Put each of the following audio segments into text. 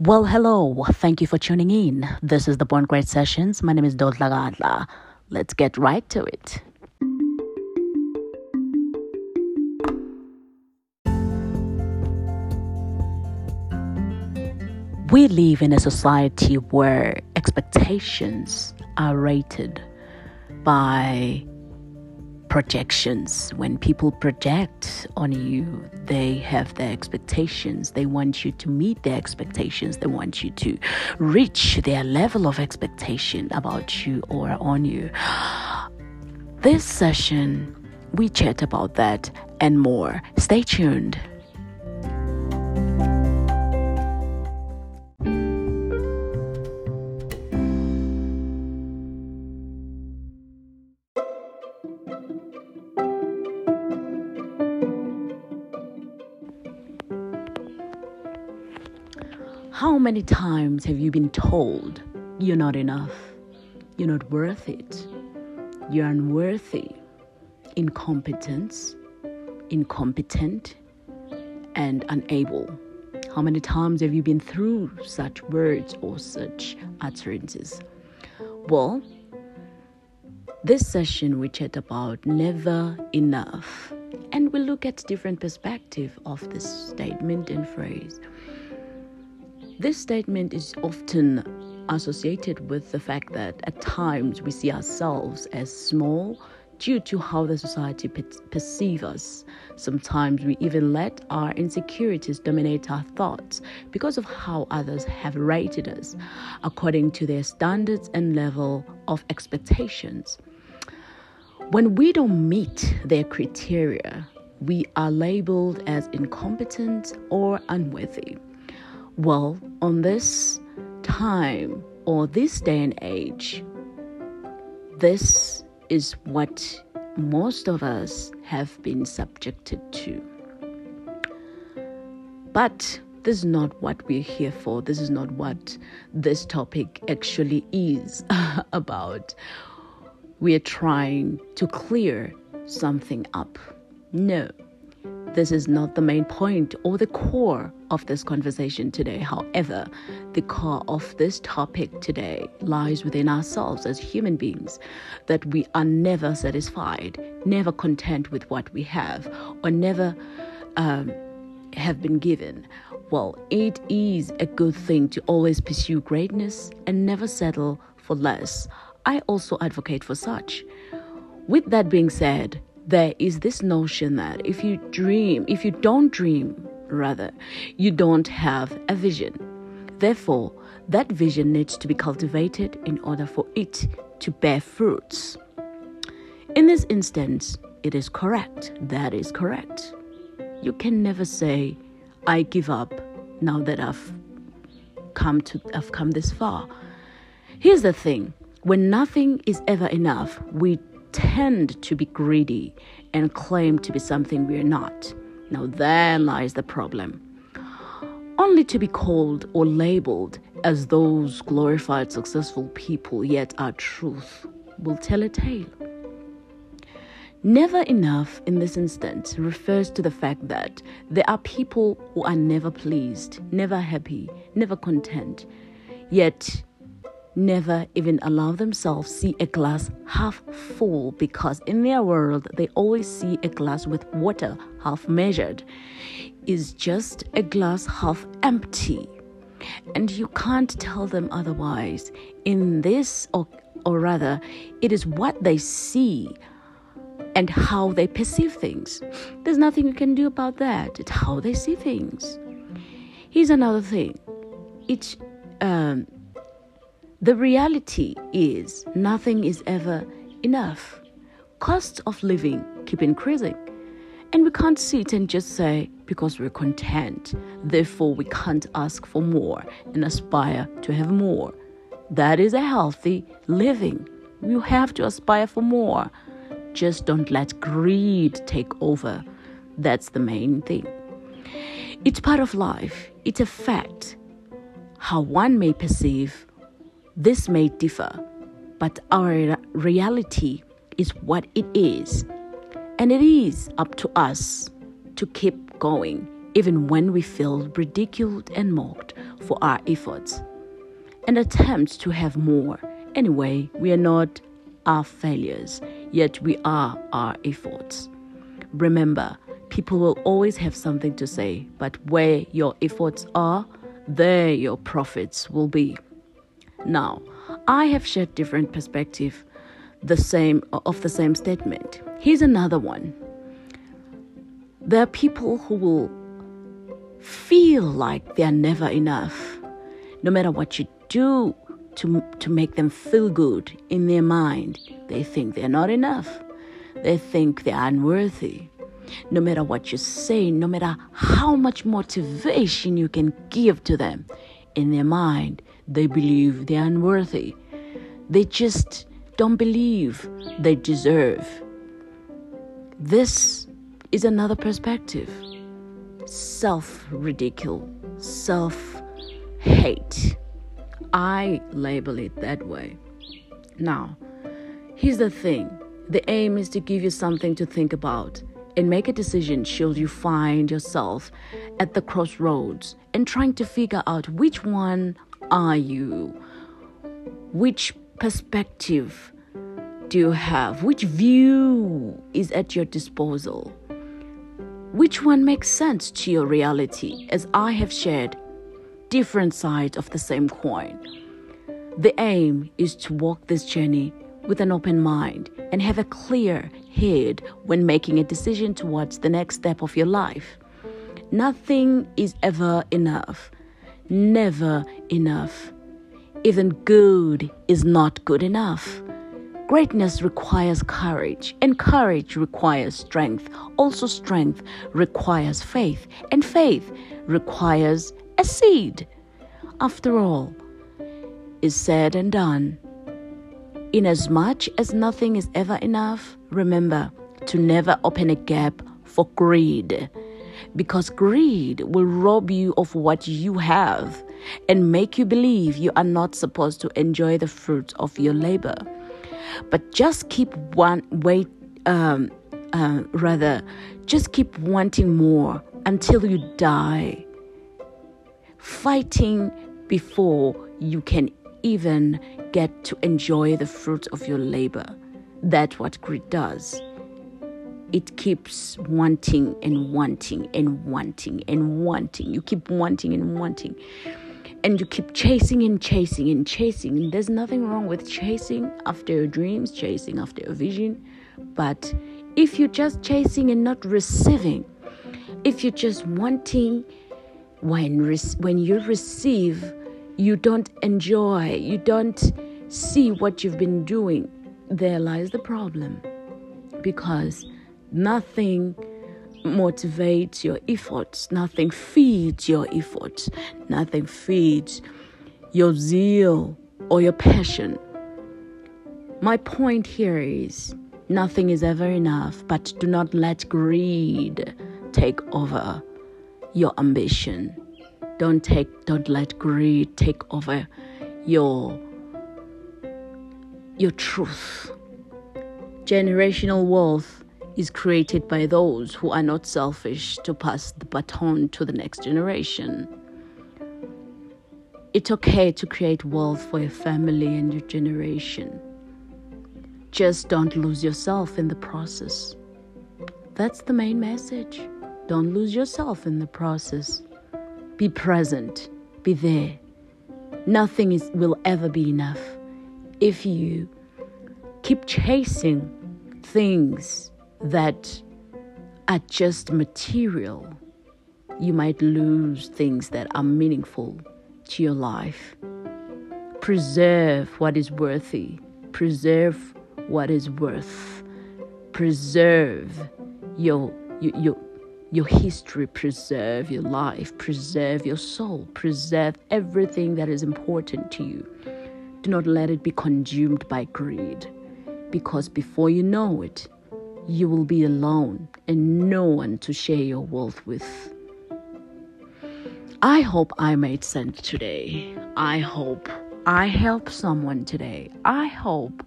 Well, hello. Thank you for tuning in. This is the Born Great Sessions. My name is Dodla Gadla. Let's get right to it. We live in a society where expectations are rated by projections. When people project on you, they have their expectations. They want you to meet their expectations. They want you to reach their level of expectation about you or on you. This session, we chat about that and more. Stay tuned. How many times have you been told you're not enough? You're not worth it. You're unworthy. Incompetence, incompetent, and unable. How many times have you been through such words or such utterances? Well, this session we chat about never enough and we look at different perspective of this statement and phrase. This statement is often associated with the fact that at times we see ourselves as small due to how the society pe- perceives us. Sometimes we even let our insecurities dominate our thoughts because of how others have rated us according to their standards and level of expectations. When we don't meet their criteria, we are labeled as incompetent or unworthy. Well, on this time or this day and age, this is what most of us have been subjected to. But this is not what we're here for. This is not what this topic actually is about. We are trying to clear something up. No, this is not the main point or the core of this conversation today. However, the core of this topic today lies within ourselves as human beings that we are never satisfied, never content with what we have, or never um, have been given. Well, it is a good thing to always pursue greatness and never settle for less. I also advocate for such. With that being said, there is this notion that if you dream, if you don't dream, rather, you don't have a vision. Therefore, that vision needs to be cultivated in order for it to bear fruits. In this instance, it is correct. That is correct. You can never say, I give up now that I've come to I've come this far. Here's the thing. When nothing is ever enough, we tend to be greedy and claim to be something we're not. Now, there lies the problem. Only to be called or labeled as those glorified successful people, yet our truth will tell a tale. Never enough in this instance refers to the fact that there are people who are never pleased, never happy, never content, yet never even allow themselves see a glass half full because in their world they always see a glass with water half measured. Is just a glass half empty. And you can't tell them otherwise. In this or, or rather it is what they see and how they perceive things. There's nothing you can do about that. It's how they see things. Here's another thing. It's um, the reality is nothing is ever enough. Costs of living keep increasing. And we can't sit and just say, because we're content, therefore we can't ask for more and aspire to have more. That is a healthy living. You have to aspire for more. Just don't let greed take over. That's the main thing. It's part of life, it's a fact. How one may perceive this may differ, but our reality is what it is. And it is up to us to keep going even when we feel ridiculed and mocked for our efforts and attempt to have more. Anyway, we are not our failures, yet we are our efforts. Remember, people will always have something to say, but where your efforts are, there your profits will be. Now, I have shared different perspective the same of the same statement. Here's another one. There are people who will feel like they're never enough. No matter what you do to, to make them feel good in their mind, they think they're not enough. They think they're unworthy. No matter what you say, no matter how much motivation you can give to them, in their mind, they believe they're unworthy. They just don't believe they deserve. This is another perspective self ridicule, self hate. I label it that way. Now, here's the thing the aim is to give you something to think about and make a decision should you find yourself at the crossroads and trying to figure out which one are you? Which perspective do you have? Which view is at your disposal? Which one makes sense to your reality? As I have shared different sides of the same coin. The aim is to walk this journey with an open mind and have a clear head when making a decision towards the next step of your life. Nothing is ever enough, never enough. Even good is not good enough. Greatness requires courage, and courage requires strength. Also, strength requires faith, and faith requires a seed. After all is said and done, Inasmuch as nothing is ever enough, remember to never open a gap for greed. Because greed will rob you of what you have and make you believe you are not supposed to enjoy the fruits of your labor. But just keep one wait um, uh, rather just keep wanting more until you die. Fighting before you can even get to enjoy the fruits of your labor. That's what greed does. It keeps wanting and wanting and wanting and wanting. You keep wanting and wanting. And you keep chasing and chasing and chasing. And there's nothing wrong with chasing after your dreams, chasing after your vision. But if you're just chasing and not receiving, if you're just wanting, when, when you receive, you don't enjoy, you don't see what you've been doing, there lies the problem. Because nothing motivates your efforts, nothing feeds your efforts, nothing feeds your zeal or your passion. My point here is nothing is ever enough, but do not let greed take over your ambition. Don't take don't let greed take over your your truth. Generational wealth is created by those who are not selfish to pass the baton to the next generation. It's okay to create wealth for your family and your generation. Just don't lose yourself in the process. That's the main message. Don't lose yourself in the process. Be present, be there. Nothing is, will ever be enough if you keep chasing things that are just material. You might lose things that are meaningful to your life. Preserve what is worthy, preserve what is worth, preserve your, your, your your history, preserve your life, preserve your soul, preserve everything that is important to you. Do not let it be consumed by greed, because before you know it, you will be alone and no one to share your wealth with. I hope I made sense today. I hope I helped someone today. I hope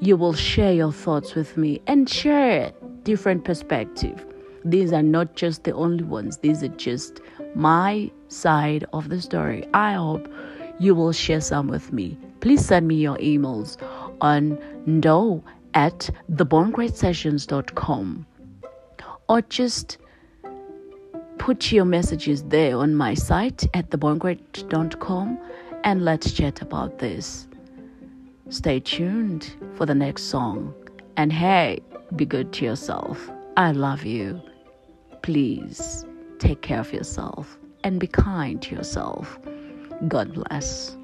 you will share your thoughts with me and share different perspective These are not just the only ones, these are just my side of the story. I hope you will share some with me. Please send me your emails on no at theborngreatsessions.com or just put your messages there on my site at theborngreat.com and let's chat about this. Stay tuned for the next song. And hey, be good to yourself. I love you. Please take care of yourself and be kind to yourself. God bless.